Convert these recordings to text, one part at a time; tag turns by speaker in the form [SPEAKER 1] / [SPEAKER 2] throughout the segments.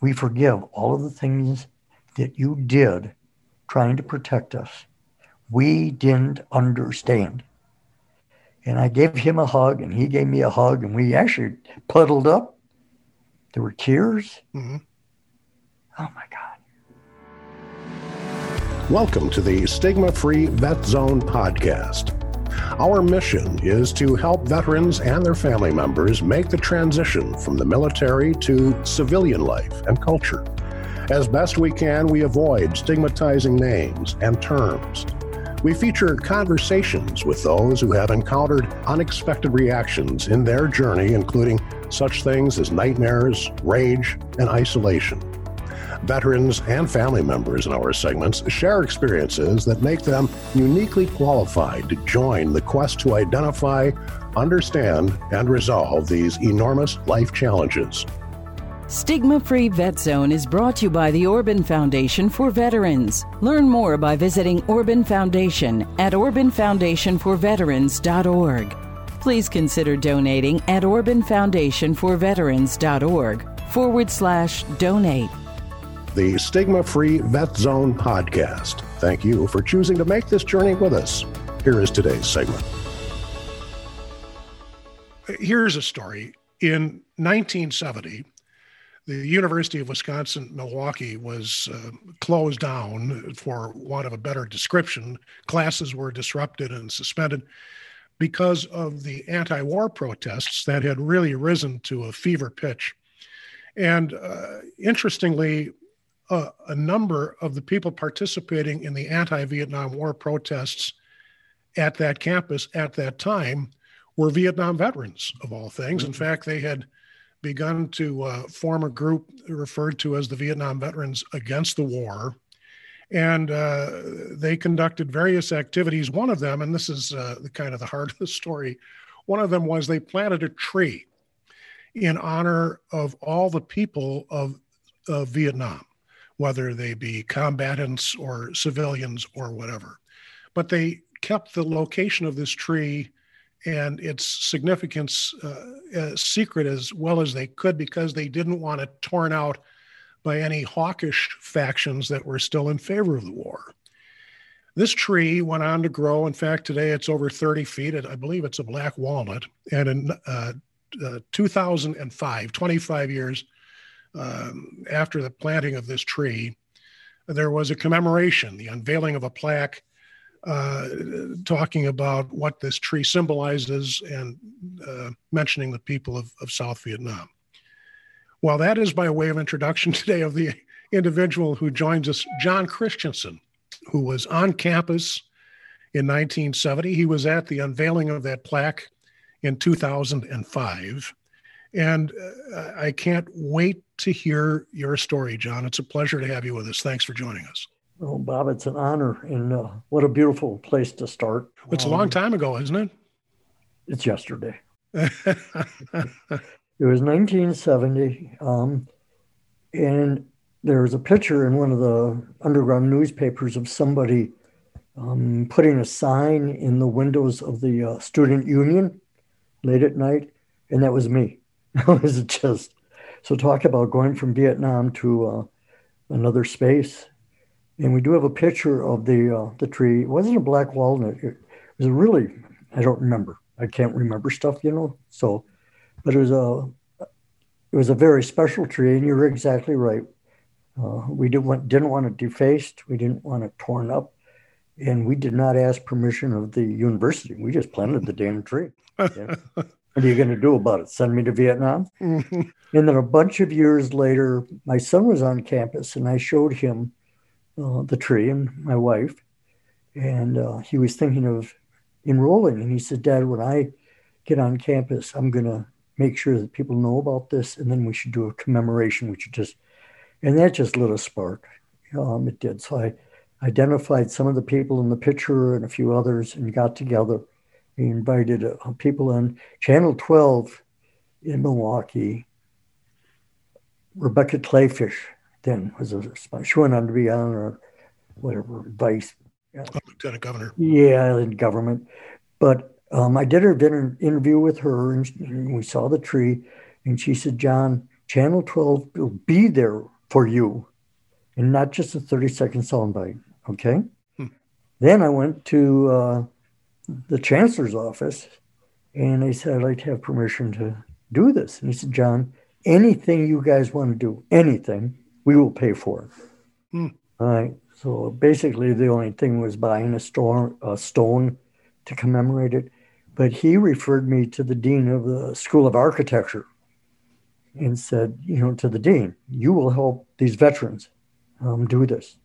[SPEAKER 1] we forgive all of the things that you did trying to protect us. We didn't understand. And I gave him a hug, and he gave me a hug, and we actually puddled up. There were tears. Mm-hmm. Oh my God.
[SPEAKER 2] Welcome to the Stigma Free Vet Zone podcast. Our mission is to help veterans and their family members make the transition from the military to civilian life and culture. As best we can, we avoid stigmatizing names and terms. We feature conversations with those who have encountered unexpected reactions in their journey, including such things as nightmares, rage, and isolation. Veterans and family members in our segments share experiences that make them uniquely qualified to join the quest to identify, understand, and resolve these enormous life challenges.
[SPEAKER 3] Stigma Free Vet Zone is brought to you by the Orban Foundation for Veterans. Learn more by visiting Orban Foundation at orbanfoundationforveterans.org. Please consider donating at orbanfoundationforveterans.org forward slash donate
[SPEAKER 2] the Stigma Free Vet Zone podcast. Thank you for choosing to make this journey with us. Here is today's segment.
[SPEAKER 4] Here's a story. In 1970, the University of Wisconsin Milwaukee was uh, closed down, for want of a better description. Classes were disrupted and suspended because of the anti war protests that had really risen to a fever pitch. And uh, interestingly, uh, a number of the people participating in the anti Vietnam War protests at that campus at that time were Vietnam veterans, of all things. In mm-hmm. fact, they had begun to uh, form a group referred to as the Vietnam Veterans Against the War. And uh, they conducted various activities. One of them, and this is uh, the kind of the heart of the story, one of them was they planted a tree in honor of all the people of, of Vietnam whether they be combatants or civilians or whatever. But they kept the location of this tree and its significance uh, secret as well as they could because they didn't want it torn out by any hawkish factions that were still in favor of the war. This tree went on to grow. In fact, today it's over 30 feet. I believe it's a black walnut. And in uh, uh, 2005, 25 years um, after the planting of this tree, there was a commemoration, the unveiling of a plaque uh, talking about what this tree symbolizes and uh, mentioning the people of, of South Vietnam. Well, that is by way of introduction today of the individual who joins us, Jon Christensen, who was on campus in 1970. He was at the unveiling of that plaque in 2005. And uh, I can't wait to hear your story, Jon. It's a pleasure to have you with us. Thanks for joining us.
[SPEAKER 1] Oh, Bob, it's an honor. And uh, what a beautiful place to start.
[SPEAKER 4] It's um, a long um, time ago, isn't it?
[SPEAKER 1] It's yesterday. it was 1970. Um, and there was a picture in one of the underground newspapers of somebody um, putting a sign in the windows of the uh, student union late at night. And that was me. it was just so talk about going from Vietnam to uh, another space. And we do have a picture of the uh, the tree. It wasn't a black walnut. It was really I don't remember. I can't remember stuff, you know. So, but it was a it was a very special tree, and you're exactly right. Uh, we didn't want, didn't want it defaced. We didn't want it torn up, and we did not ask permission of the university. We just planted the damn tree. Yeah. What are you going to do about it? Send me to Vietnam? Mm-hmm. And then a bunch of years later, my son was on campus and I showed him uh, the tree and my wife. And uh, he was thinking of enrolling. And he said, Dad, when I get on campus, I'm going to make sure that people know about this. And then we should do a commemoration, which just, and that just lit a spark. Um, it did. So I identified some of the people in the picture and a few others and got together we invited uh, people on Channel 12 in Milwaukee. Rebecca Kleefisch then was a she went on to be on or whatever vice
[SPEAKER 4] lieutenant governor.
[SPEAKER 1] Yeah, in government. But um, I did an interview with her, and we saw the tree, and she said, "Jon, Channel 12 will be there for you and not just a 30 second soundbite. Okay. Hmm. Then I went to uh, the chancellor's office and I said, I'd like to have permission to do this. And he said, Jon, anything you guys want to do, anything, we will pay for it. Hmm. All right. So basically, the only thing was buying a, store, a stone to commemorate it. But he referred me to the dean of the School of Architecture and said, you know, to the dean, you will help these veterans um, do this.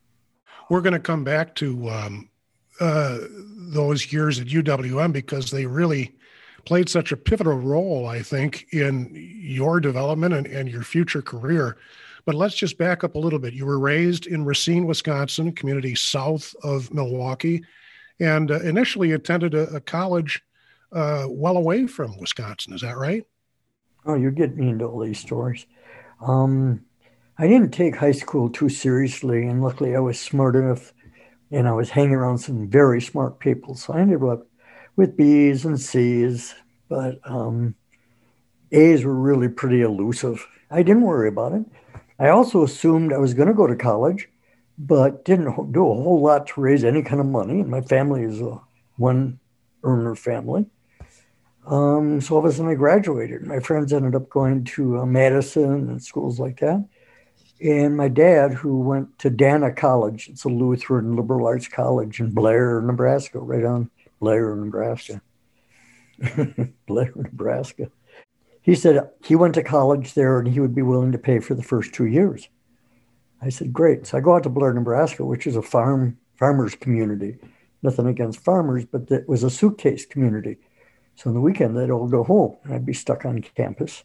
[SPEAKER 4] We're going to come back to um, uh, those years at UWM because they really played such a pivotal role, I think, in your development and, and your future career. But let's just back up a little bit. You were raised in Racine, Wisconsin, community south of Milwaukee, and uh, initially attended a, a college uh, well away from Wisconsin. Is that right?
[SPEAKER 1] Oh, you're getting me into all these stories. Um, I didn't take high school too seriously, and luckily I was smart enough and I was hanging around some very smart people. So I ended up with B's and C's, but um, A's were really pretty elusive. I didn't worry about it. I also assumed I was going to go to college, but didn't do a whole lot to raise any kind of money. And my family is a one earner family. Um, so all of a sudden I graduated. My friends ended up going to uh, Madison and schools like that. And my dad, who went to Dana College, it's a Lutheran liberal arts college in Blair, Nebraska, right on Blair, Nebraska. Blair, Nebraska. He said he went to college there and he would be willing to pay for the first two years. I said, great. So I go out to Blair, Nebraska, which is a farm farmers community. Nothing against farmers, but it was a suitcase community. So on the weekend, they'd all go home and I'd be stuck on campus.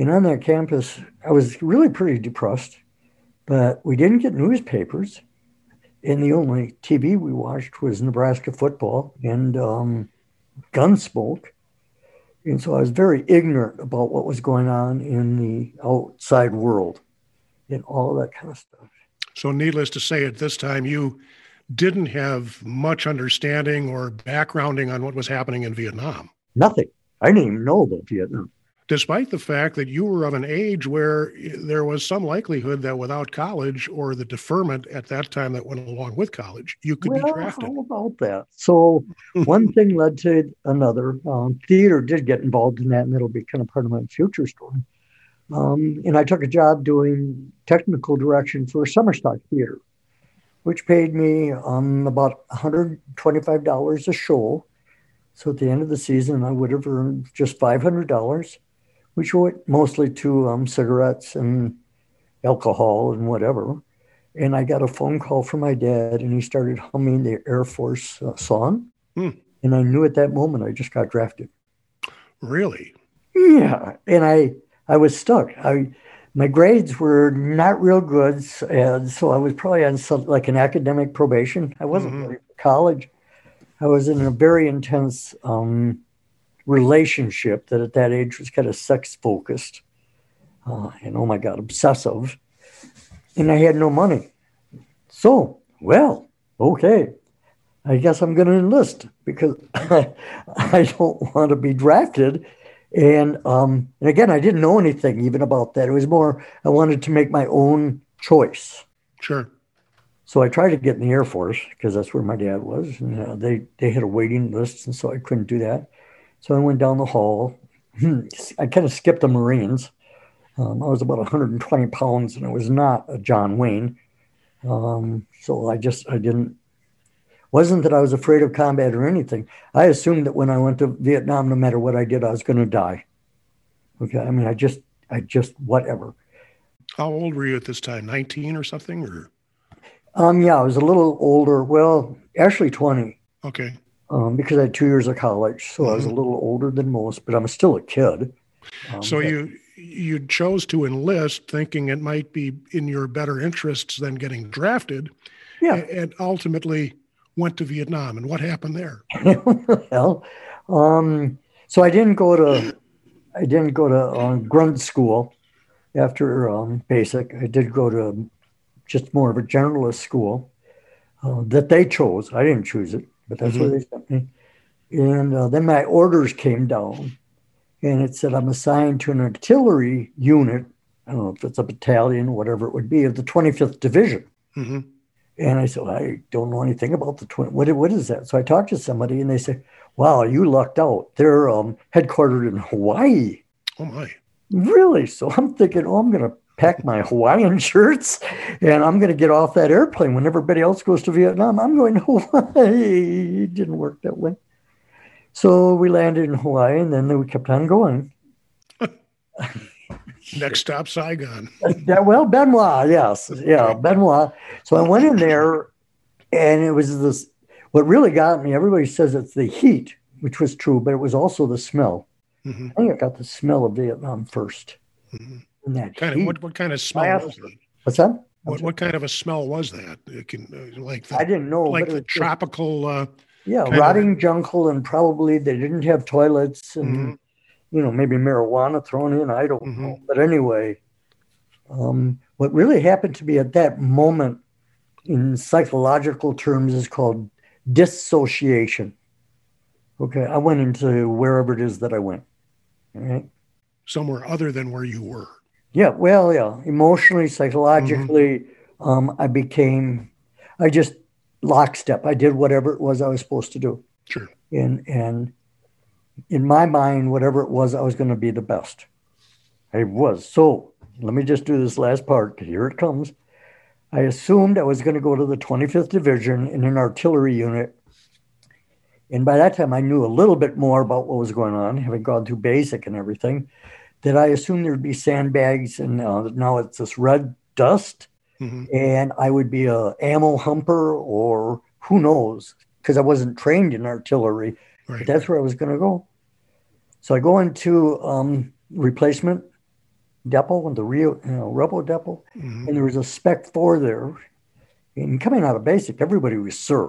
[SPEAKER 1] And on that campus, I was really pretty depressed, but we didn't get newspapers. And the only TV we watched was Nebraska football and um, Gunsmoke. And so I was very ignorant about what was going on in the outside world and all that kind of stuff.
[SPEAKER 4] So, needless to say, at this time, you didn't have much understanding or backgrounding on what was happening in Vietnam.
[SPEAKER 1] Nothing. I didn't even know about Vietnam
[SPEAKER 4] despite the fact that you were of an age where there was some likelihood that without college or the deferment at that time that went along with college, you could
[SPEAKER 1] well,
[SPEAKER 4] be drafted.
[SPEAKER 1] How about that? So one thing led to another. Um, theater did get involved in that, and it'll be kind of part of my future story. Um, and I took a job doing technical direction for a summer stock theater, which paid me um, about $125 a show. So at the end of the season, I would have earned just $500 which went mostly to um, cigarettes and alcohol and whatever. And I got a phone call from my dad, and he started humming the Air Force uh, song. Hmm. And I knew at that moment I just got drafted.
[SPEAKER 4] Really?
[SPEAKER 1] Yeah. And I I was stuck. I my grades were not real good, and so I was probably on some, like an academic probation. I wasn't mm-hmm. for college. I was in a very intense um, relationship that at that age was kind of sex focused uh, and oh my God, obsessive. And I had no money. So, well, okay. I guess I'm going to enlist because I don't want to be drafted. And um, and again, I didn't know anything even about that. It was more I wanted to make my own choice.
[SPEAKER 4] Sure.
[SPEAKER 1] So I tried to get in the Air Force because that's where my dad was, and uh, they they had a waiting list, and so I couldn't do that. So I went down the hall. I kind of skipped the Marines. Um, I was about 120 pounds, and I was not a John Wayne. Um, so I just I didn't wasn't that I was afraid of combat or anything. I assumed that when I went to Vietnam, no matter what I did, I was going to die. Okay, I mean, I just I just whatever.
[SPEAKER 4] How old were you at this time? 19 or something, or?
[SPEAKER 1] Um, yeah, I was a little older. Well, actually 20.
[SPEAKER 4] Okay
[SPEAKER 1] um, because I had two years of college, so mm-hmm. I was a mm-hmm. little older than most, but I'm still a kid.
[SPEAKER 4] Um, so you you chose to enlist, thinking it might be in your better interests than getting drafted.
[SPEAKER 1] Yeah,
[SPEAKER 4] and ultimately went to Vietnam. And what happened there?
[SPEAKER 1] well, um, so I didn't go to I didn't go to uh, grunt school after um, basic. I did go to just more of a generalist school uh, that they chose. I didn't choose it but that's mm-hmm. where they sent me. And uh, then my orders came down, and it said I'm assigned to an artillery unit. I don't know if it's a battalion, whatever it would be, of the 25th Division. Mm-hmm. And I said, I don't know anything about the 20. What, what is that? So I talked to somebody, and they said, Wow, you lucked out. They're um, headquartered in Hawaii.
[SPEAKER 4] Oh my!
[SPEAKER 1] Really? So I'm thinking, oh, I'm going to pack my Hawaiian shirts and I'm going to get off that airplane when everybody else goes to Vietnam. I'm going to Hawaii. It didn't work that way. So we landed in Hawaii and then we kept on going.
[SPEAKER 4] Next stop, Saigon.
[SPEAKER 1] yeah, well, Hoa, yes. Yeah, Hoa. So I went in there and it was this. What really got me, everybody says it's the heat, which was true, but it was also the smell. Mm-hmm. I think I got the smell of Vietnam 1st
[SPEAKER 4] mm-hmm that kind of what, what kind of smell was it?
[SPEAKER 1] What's that?
[SPEAKER 4] What, what kind of a smell was that? It can uh, like the,
[SPEAKER 1] I didn't know,
[SPEAKER 4] like the tropical. Uh,
[SPEAKER 1] yeah, rotting of, jungle, and probably they didn't have toilets, and mm-hmm. you know maybe marijuana thrown in. I don't mm-hmm. know, but anyway, um, what really happened to me at that moment, in psychological terms, is called dissociation. Okay, I went into wherever it is that I went. All right.
[SPEAKER 4] Somewhere other than where you were.
[SPEAKER 1] Yeah, well, yeah, emotionally, psychologically, mm-hmm. um, I became, I just lockstep. I did whatever it was I was supposed to do.
[SPEAKER 4] Sure.
[SPEAKER 1] And and in my mind, whatever it was, I was going to be the best. I was. So let me just do this last part. Here it comes. I assumed I was going to go to the 25th Division in an artillery unit. And by that time, I knew a little bit more about what was going on, having gone through basic and everything that I assumed there'd be sandbags, and uh, now it's this red dust, mm-hmm. and I would be a ammo humper or who knows, because I wasn't trained in artillery. Right. But that's where I was going to go. So I go into um, replacement depot and the Rio, you know, Rebel depot, mm-hmm. and there was a Spec Four there. And coming out of basic, everybody was sir.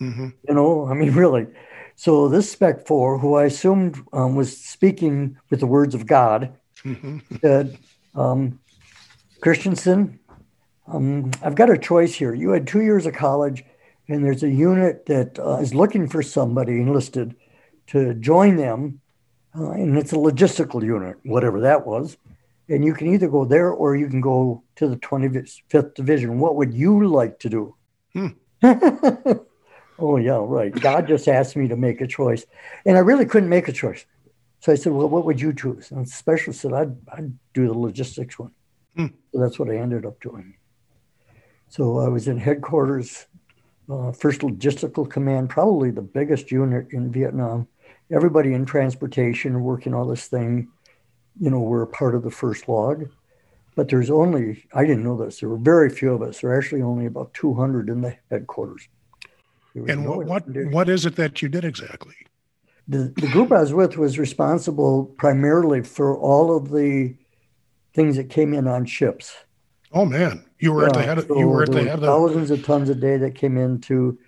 [SPEAKER 1] Mm-hmm. You know, I mean, really. So this Spec 4, who I assumed um, was speaking with the words of God, said, um, Christensen, um, I've got a choice here. You had two years of college, and there's a unit that uh, is looking for somebody enlisted to join them, uh, and it's a logistical unit, whatever that was. And you can either go there or you can go to the 25th Division. What would you like to do? Hmm. Oh, yeah, right. God just asked me to make a choice. And I really couldn't make a choice. So I said, Well, what would you choose? And the specialist said, I'd, I'd do the logistics one. Hmm. So that's what I ended up doing. So I was in headquarters, uh, first logistical command, probably the biggest unit in Vietnam. Everybody in transportation working all this thing, you know, were a part of the first log. But there's only, I didn't know this, there were very few of us. There are actually only about 200 in the headquarters.
[SPEAKER 4] And no what what is it that you did exactly?
[SPEAKER 1] The, the group I was with was responsible primarily for all of the things that came in on ships.
[SPEAKER 4] Oh man, you were yeah, at the head. Of, so you were at the head of
[SPEAKER 1] thousands of tons a day that came into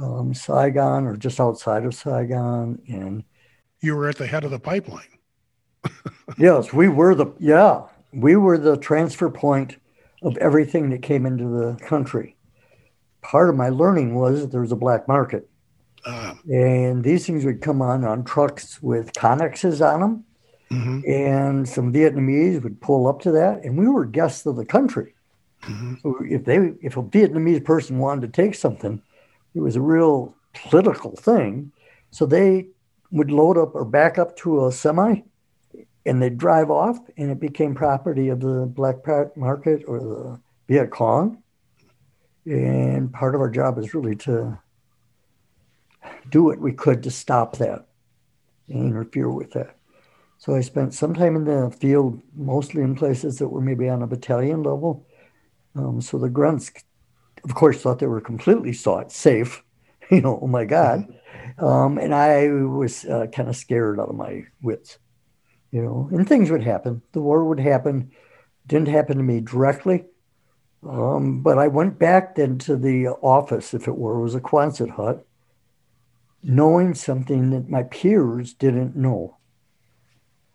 [SPEAKER 1] um, Saigon or just outside of Saigon, and
[SPEAKER 4] you were at the head of the pipeline.
[SPEAKER 1] yes, we were the yeah we were the transfer point of everything that came into the country part of my learning was there was a black market. Uh, and these things would come on on trucks with connexes on them. Mm-hmm. And some Vietnamese would pull up to that, and we were guests of the country. Mm-hmm. So if they, if a Vietnamese person wanted to take something, it was a real political thing. So they would load up or back up to a semi, and they'd drive off, and it became property of the black market or the Viet Cong. And part of our job is really to do what we could to stop that and interfere with that. So I spent some time in the field, mostly in places that were maybe on a battalion level. Um, so the grunts, of course, thought they were completely safe. You know, oh my God. Um, and I was uh, kind of scared out of my wits. You know, and things would happen. The war would happen. Didn't happen to me directly, um, but I went back then to the office, if it were, it was a Quonset hut, knowing something that my peers didn't know.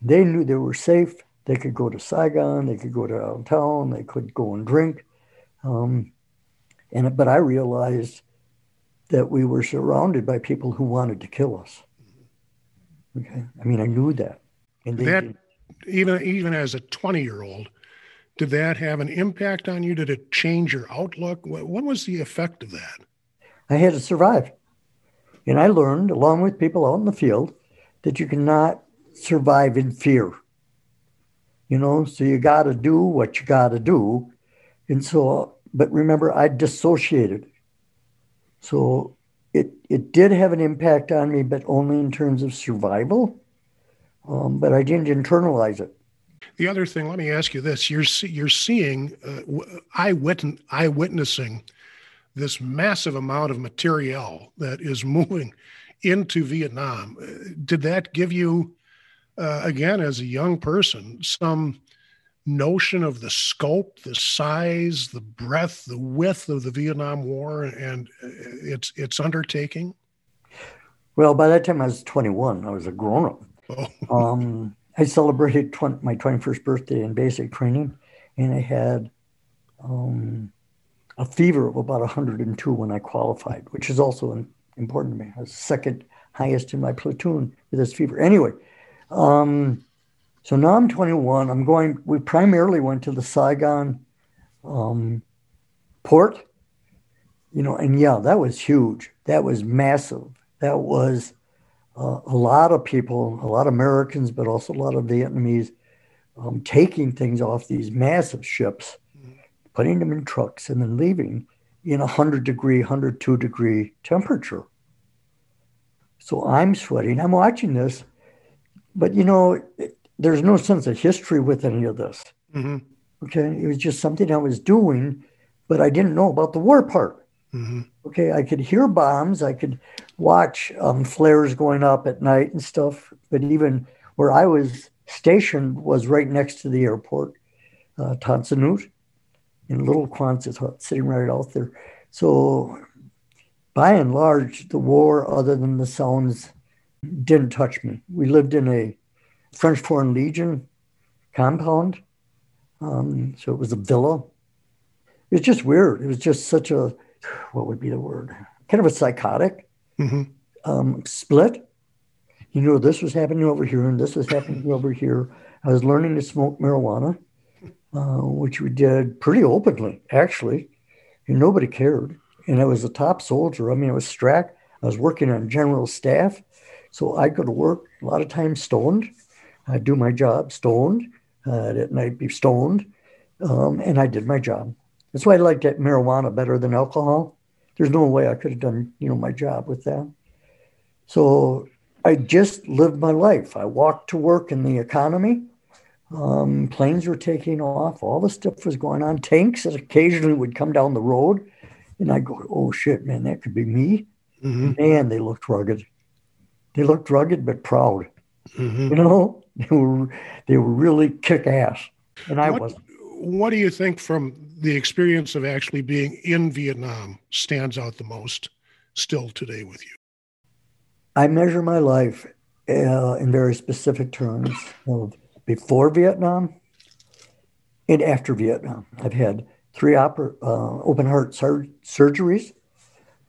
[SPEAKER 1] They knew they were safe. They could go to Saigon, they could go downtown, they could go and drink. Um, and but I realized that we were surrounded by people who wanted to kill us. Okay, I mean, I knew that,
[SPEAKER 4] And that even even as a 20 year old, did that have an impact on you? Did it change your outlook? What, what was the effect of that?
[SPEAKER 1] I had to survive. And I learned, along with people out in the field, that you cannot survive in fear. You know, so you got to do what you got to do. And so, but remember, I dissociated. So it, it did have an impact on me, but only in terms of survival. Um, but I didn't internalize it.
[SPEAKER 4] The other thing, let me ask you this: you're you're seeing uh, eyewitness, eyewitnessing this massive amount of material that is moving into Vietnam. Did that give you, uh, again, as a young person, some notion of the scope, the size, the breadth, the width of the Vietnam War and uh, its its undertaking?
[SPEAKER 1] Well, by that time I was 21. I was a grown up. Oh. um, I celebrated 20, my 21st birthday in basic training, and I had um, a fever of about 102 when I qualified, which is also important to me. I was second highest in my platoon with this fever. Anyway, um, so now I'm 21. I'm going. We primarily went to the Saigon um, port, you know, and yeah, that was huge. That was massive. That was uh, a lot of people, a lot of Americans, but also a lot of Vietnamese, um, taking things off these massive ships, putting them in trucks, and then leaving in a 100 degree, 102 degree temperature. So I'm sweating. I'm watching this, but you know, it, there's no sense of history with any of this. Mm-hmm. Okay. It was just something I was doing, but I didn't know about the war part. Mm-hmm. Okay. I could hear bombs. I could watch um, flares going up at night and stuff. But even where I was stationed was right next to the airport, uh, Tan Son Nhut, in Little Quonset sitting right out there. So by and large, the war, other than the sounds, didn't touch me. We lived in a French Foreign Legion compound. Um, so it was a villa. It was just weird. It was just such a, what would be the word? Kind of a psychotic mm-hmm. um, split. You know, this was happening over here and this was happening over here. I was learning to smoke marijuana, uh, which we did pretty openly, actually. And nobody cared. And I was a top soldier. I mean, I was strack. I was working on general staff. So I could work a lot of times stoned. I'd do my job stoned. Uh, at night be stoned. Um, and I did my job. That's why I liked that marijuana better than alcohol there's no way I could have done, you know, my job with that. So I just lived my life. I walked to work in the economy. Um, planes were taking off. All the stuff was going on. Tanks that occasionally would come down the road. And I go, oh shit, man, that could be me. Mm-hmm. Man, they looked rugged. They looked rugged but proud. Mm-hmm. You know, they were they were really kick ass, and I
[SPEAKER 4] what,
[SPEAKER 1] wasn't
[SPEAKER 4] what do you think from the experience of actually being in Vietnam stands out the most still today with you?
[SPEAKER 1] I measure my life uh, in very specific terms of before Vietnam and after Vietnam. I've had three oper- uh, open heart sur- surgeries.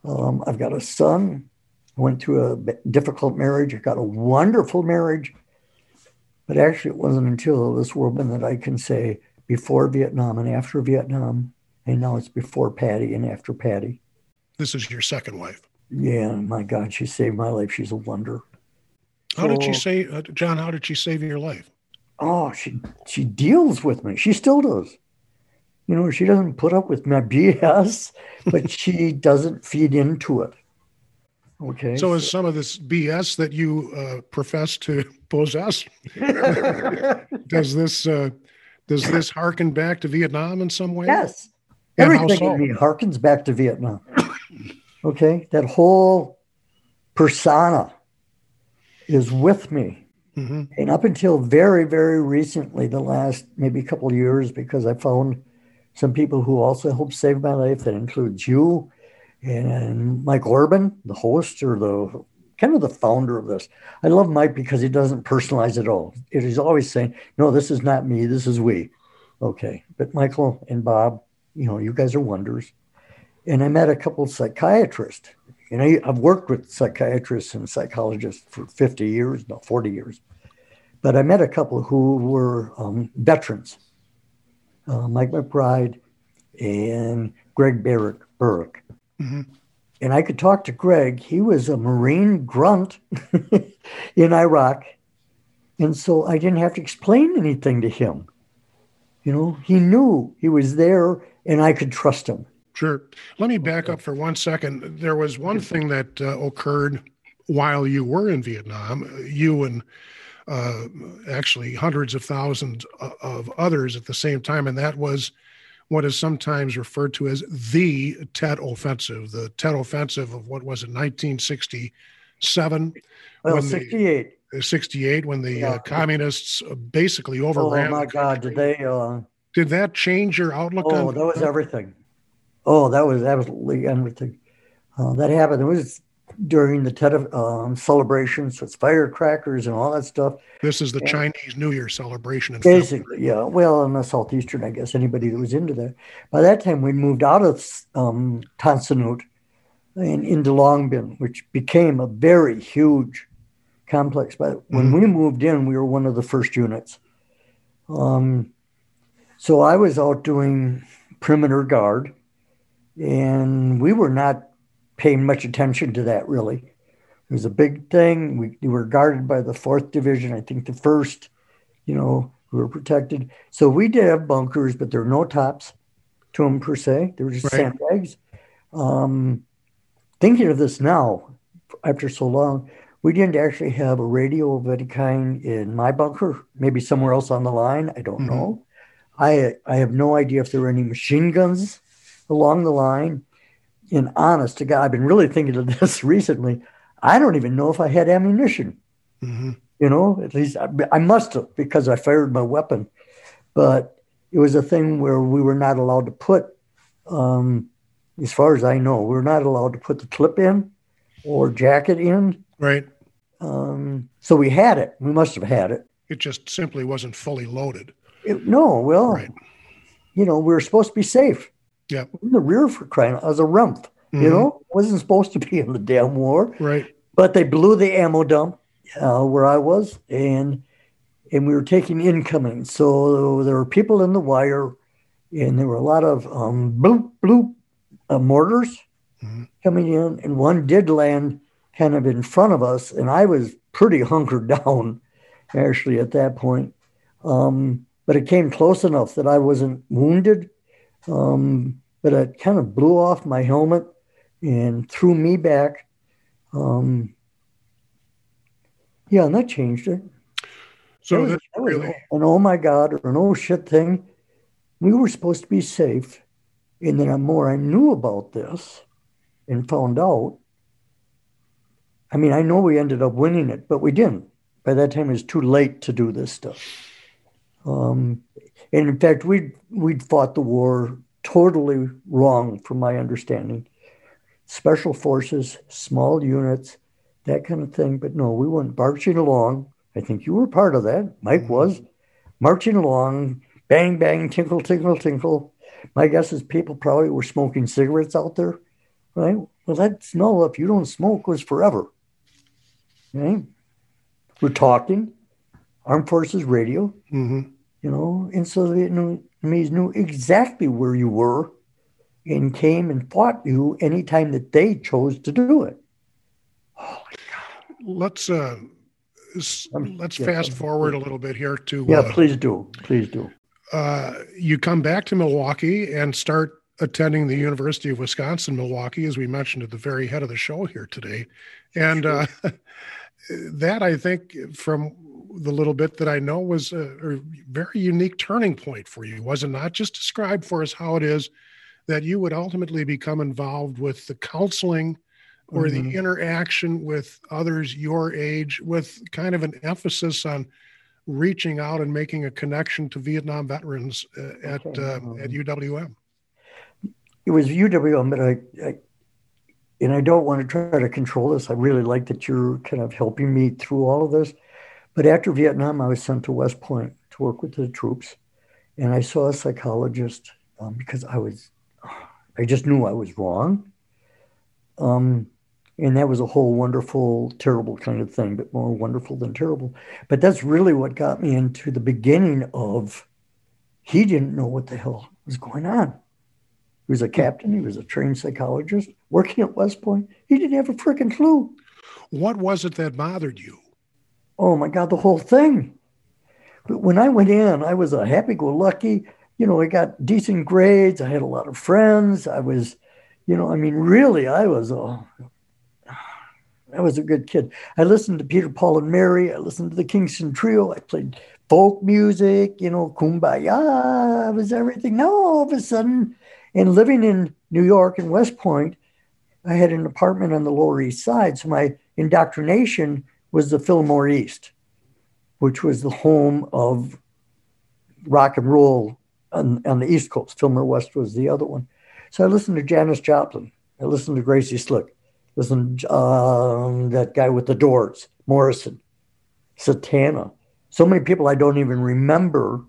[SPEAKER 1] Um, I've got a son. I went through a difficult marriage. I got a wonderful marriage. But actually, it wasn't until this woman that I can say, before Vietnam and after Vietnam. And now it's before Patty and after Patty.
[SPEAKER 4] This is your second wife.
[SPEAKER 1] Yeah, my God, she saved my life. She's a wonder.
[SPEAKER 4] How so, did she save, uh, Jon? How did she save your life?
[SPEAKER 1] Oh, she she deals with me. She still does. You know, she doesn't put up with my BS, but she doesn't feed into it. Okay.
[SPEAKER 4] So, is some of this BS that you uh, profess to possess? does this uh, does this harken back to Vietnam in some way?
[SPEAKER 1] Yes. And Everything so? me harkens back to Vietnam. okay. That whole persona is with me. Mm-hmm. And up until very, very recently, the last maybe couple of years, because I found some people who also helped save my life. That includes you and Mike Orban, the host or the kind of the founder of this. I love Mike because he doesn't personalize at all. Is always saying, no, this is not me, this is we. Okay. But Michael and Bob, you know, you guys are wonders. And I met a couple psychiatrists. Know, I've worked with psychiatrists and psychologists for 50 years, no, 40 years. but I met a couple who were um, veterans, uh, Mike McBride and Greg Barrett Burke. Mm-hmm. And I could talk to Greg. He was a Marine grunt in Iraq. And so I didn't have to explain anything to him. You know, he knew he was there and I could trust him.
[SPEAKER 4] Sure. Let me back up for one second. There was one thing that uh, occurred while you were in Vietnam. You and uh, actually hundreds of thousands of others at the same time, and that was what is sometimes referred to as the Tet Offensive. The Tet Offensive of what was it, 1967?
[SPEAKER 1] Well, 68.
[SPEAKER 4] The, 68, when the uh, yeah. uh, communists basically overran.
[SPEAKER 1] Oh my God! Did they? Uh,
[SPEAKER 4] did that change your outlook?
[SPEAKER 1] Oh,
[SPEAKER 4] on
[SPEAKER 1] that was everything. Oh, that was absolutely everything. Uh, that happened. It was during the Tet um, celebrations with firecrackers and all that stuff.
[SPEAKER 4] This is the and Chinese New Year celebration. In
[SPEAKER 1] basically, February. yeah. Well, in the southeastern, I guess anybody that was into that. By that time, we moved out of um, Tan Son Nhut and into Long Binh, which became a very huge complex. But when mm-hmm. we moved in, we were one of the first units. Um, so I was out doing perimeter guard, and we were not paying much attention to that really. It was a big thing. We, we were guarded by the fourth division. I think the first, you know, we were protected. So we did have bunkers, but there were no tops to them per se. They were just right. sandbags. Um, thinking of this now, after so long, we didn't actually have a radio of any kind in my bunker. Maybe somewhere else on the line. I don't mm-hmm. know. I I have no idea if there were any machine guns along the line. And honest to God, I've been really thinking of this recently. I don't even know if I had ammunition. Mm-hmm. You know, at least I, I must have because I fired my weapon. But it was a thing where we were not allowed to put, um, as far as I know, we are not allowed to put the clip in or jacket in.
[SPEAKER 4] Right.
[SPEAKER 1] Um, so we had it. We must have had it.
[SPEAKER 4] It just simply wasn't fully loaded.
[SPEAKER 1] It, no, well, right. you know, we were supposed to be safe.
[SPEAKER 4] Yeah.
[SPEAKER 1] In the rear for crying out, was a rump. Mm-hmm. You know, wasn't supposed to be in the damn war.
[SPEAKER 4] Right.
[SPEAKER 1] But they blew the ammo dump uh, where I was, and and we were taking incoming. So there were people in the wire, and there were a lot of um, bloop bloop uh, mortars mm-hmm. coming in, and one did land kind of in front of us, and I was pretty hunkered down actually at that point. Um, but it came close enough that I wasn't wounded. Um, but it kind of blew off my helmet and threw me back. Um, yeah, and that changed it.
[SPEAKER 4] So that was, really
[SPEAKER 1] an oh my god or an oh shit thing. We were supposed to be safe, and then the more I knew about this and found out. I mean, I know we ended up winning it, but we didn't. By that time, it was too late to do this stuff. Um, and in fact, we'd, we'd fought the war totally wrong, from my understanding. Special forces, small units, that kind of thing. But no, we went marching along. I think you were part of that. Mike mm-hmm. was marching along, bang, bang, tinkle, tinkle, tinkle. My guess is people probably were smoking cigarettes out there, right? Well, that smell, if you don't smoke, was forever. Right? We're talking armed forces radio, mm-hmm. You know, and so the Vietnamese knew exactly where you were and came and fought you anytime that they chose to do it.
[SPEAKER 4] Oh let's uh, let's yeah, fast forward a little bit here to
[SPEAKER 1] yeah, uh, please do, please do.
[SPEAKER 4] Uh, you come back to Milwaukee and start attending the University of Wisconsin Milwaukee, as we mentioned at the very head of the show here today, and uh, that I think from the little bit that I know was a, a, very unique turning point for you. Was it not just describe for us how it is that you would ultimately become involved with the counseling or mm-hmm. the interaction with others your age, with kind of an emphasis on reaching out and making a connection to Vietnam veterans uh, at okay. uh, at UWM?
[SPEAKER 1] It was UWM, but I, I and I don't want to try to control this. I really like that you're kind of helping me through all of this. But after Vietnam, I was sent to West Point to work with the troops. And I saw a psychologist um, because I was, I just knew I was wrong. Um, And that was a whole wonderful, terrible kind of thing, but more wonderful than terrible. But that's really what got me into the beginning of he didn't know what the hell was going on. He was a captain, he was a trained psychologist working at West Point. He didn't have a freaking clue.
[SPEAKER 4] What was it that bothered you?
[SPEAKER 1] Oh my God, the whole thing. But when I went in, I was a happy go lucky. You know, I got decent grades. I had a lot of friends. I was, you know, I mean, really, I was a, I was a good kid. I listened to Peter, Paul, and Mary. I listened to the Kingston Trio. I played folk music, you know, kumbaya was everything. Now all of a sudden, and living in New York and West Point, I had an apartment on the Lower East Side. So my indoctrination was the Fillmore East, which was the home of rock and roll on, on the East Coast. Fillmore West was the other one. So I listened to Janis Joplin. I listened to Gracie Slick. Listened to um, that guy with the Doors, Morrison, Santana. So many people I don't even remember,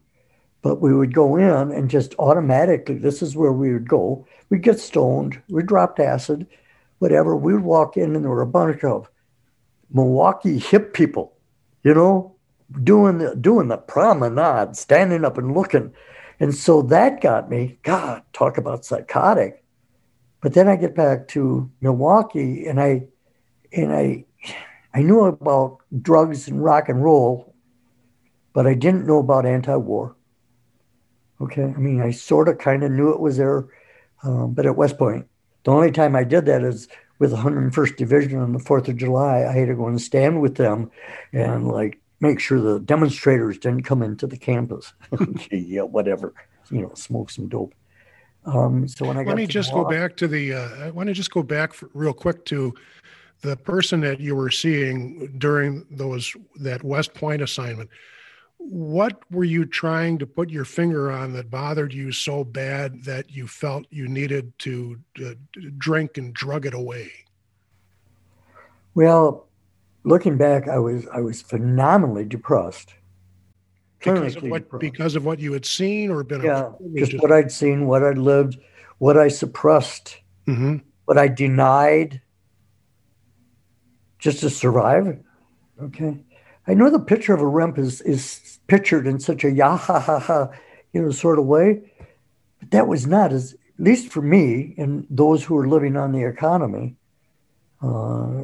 [SPEAKER 1] but we would go in and just automatically, this is where we would go. We'd get stoned, we dropped acid, whatever. We would walk in and there were a bunch of Milwaukee hip people, you know, doing the, doing the promenade, standing up and looking. And so that got me, God, talk about psychotic. But then I get back to Milwaukee and I and I I knew about drugs and rock and roll, but I didn't know about anti-war. Okay, I mean, I sort of kind of knew it was there, um, but at West Point, the only time I did that is with the 101st Division on the 4th of July, I had to go and stand with them and like make sure the demonstrators didn't come into the campus. yeah, whatever, you know, smoke some dope. Um, so when I
[SPEAKER 4] let me just go back to the, uh, I want to just go back for, real quick to the person that you were seeing during those that West Point assignment what were you trying to put your finger on that bothered you so bad that you felt you needed to uh, drink and drug it away?
[SPEAKER 1] Well, looking back, I was I was phenomenally depressed.
[SPEAKER 4] Because of what depressed. because of what you had seen or been
[SPEAKER 1] yeah, just, what I'd seen, what I'd lived, what I suppressed, mm-hmm. what I denied, just to survive. Okay. I know the picture of a rump is is pictured in such a yah ha ha ha, you know, sort of way, but that was not as at least for me and those who were living on the economy. Uh,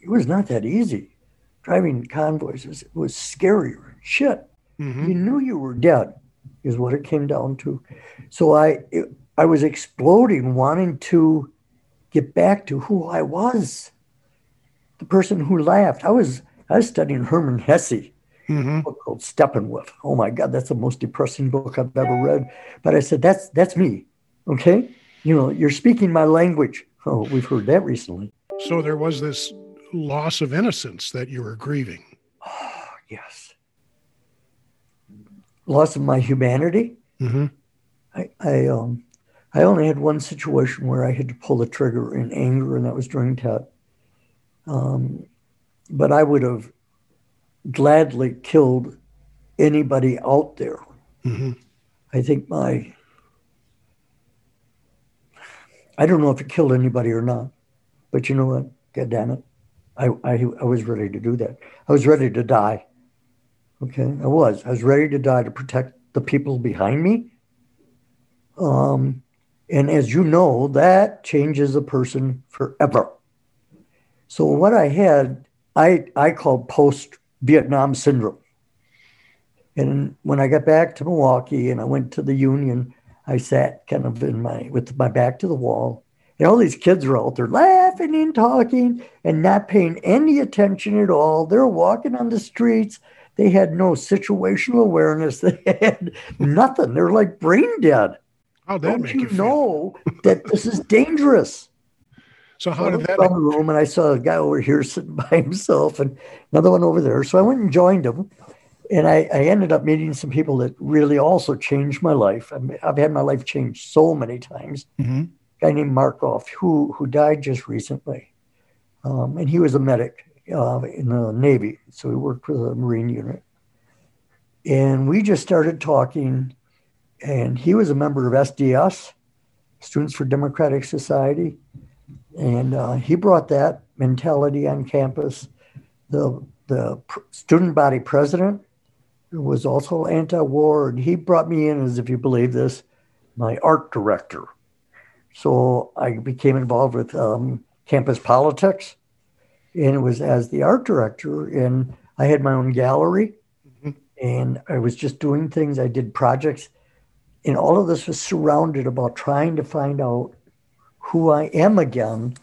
[SPEAKER 1] it was not that easy. Driving convoys was, was scarier shit. Mm-hmm. You knew you were dead, is what it came down to. So I it, I was exploding, wanting to get back to who I was, the person who laughed. I was I was studying Hermann Hesse, mm-hmm. book called Steppenwolf. Oh my God, that's the most depressing book I've ever read. But I said, that's that's me. Okay, you know, you're speaking my language. Oh, we've heard that recently.
[SPEAKER 4] So there was this loss of innocence that you were grieving.
[SPEAKER 1] Oh, yes. Loss of my humanity. Mm-hmm. I, I um, I only had one situation where I had to pull the trigger in anger, and that was during Tet. Um, but I would have gladly killed anybody out there. Mm-hmm. I think my, I don't know if it killed anybody or not, but you know what? God damn it. I, I, I was ready to do that. I was ready to die. Okay, I was. I was ready to die to protect the people behind me. Um, and as you know, that changes a person forever. So what I had I, I call post Vietnam syndrome. And when I got back to Milwaukee and I went to the union, I sat kind of in my with my back to the wall. And all these kids are out there laughing and talking and not paying any attention at all. They're walking on the streets. They had no situational awareness. They had nothing. They're like brain dead.
[SPEAKER 4] How that
[SPEAKER 1] Don't you, you know that this is dangerous?
[SPEAKER 4] So how did that?
[SPEAKER 1] In the room, and I saw a guy over here sitting by himself, and another one over there. So I went and joined him, and I, I ended up meeting some people that really also changed my life. I mean, I've had my life changed so many times. Mm-hmm. A guy named Markov, who who died just recently, um, and he was a medic uh, in the Navy, so he worked for the Marine unit, and we just started talking, and he was a member of SDS, Students for Democratic Society and uh, he brought that mentality on campus. The the student body president was also anti-war, and he brought me in as, if you believe this, my art director. So I became involved with um, campus politics, and it was as the art director, and I had my own gallery, mm-hmm. and I was just doing things. I did projects, and all of this was surrounded about trying to find out who I am again.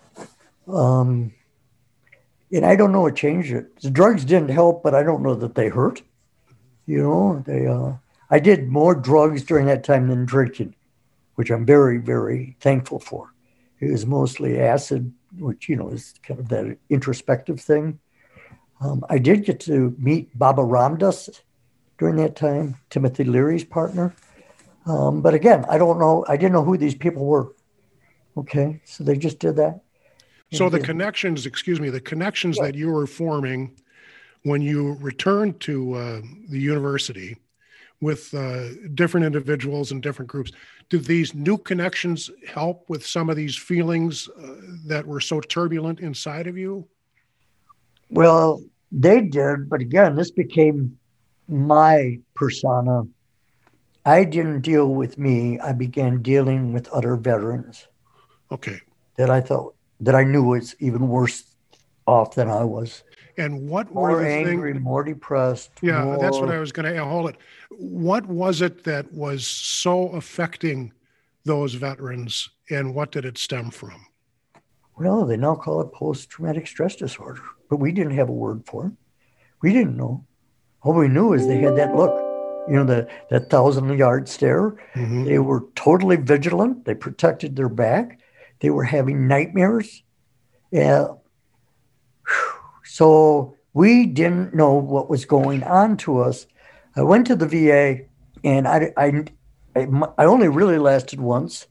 [SPEAKER 1] Um, and I don't know what changed it. The drugs didn't help, but I don't know that they hurt. You know, they. Uh, I did more drugs during that time than drinking, which I'm very, very thankful for. It was mostly acid, which you know is kind of that introspective thing. Um, I did get to meet Baba Ram Dass during that time, Timothy Leary's partner. Um, but again, I don't know. I didn't know who these people were. Okay, so they just did that.
[SPEAKER 4] So the connections, excuse me, the connections that you were forming when you returned to uh, the university with uh, different individuals and different groups, did these new connections help with some of these feelings uh, that were so turbulent inside of you?
[SPEAKER 1] Well, they did, but again, this became my persona. I didn't deal with me. I began dealing with other veterans.
[SPEAKER 4] Okay.
[SPEAKER 1] That I thought that I knew was even worse off than I was.
[SPEAKER 4] And what
[SPEAKER 1] more
[SPEAKER 4] were the
[SPEAKER 1] angry,
[SPEAKER 4] thing...
[SPEAKER 1] more depressed?
[SPEAKER 4] Yeah,
[SPEAKER 1] more...
[SPEAKER 4] that's what I was going to hold it. What was it that was so affecting those veterans, and what did it stem from?
[SPEAKER 1] Well, they now call it post-traumatic stress disorder, but we didn't have a word for it. We didn't know. All we knew is they had that look, you know, the, that thousand-yard stare. Mm-hmm. They were totally vigilant. They protected their back. They were having nightmares. Yeah. So we didn't know what was going on to us. I went to the VA and I, I, I only really lasted once.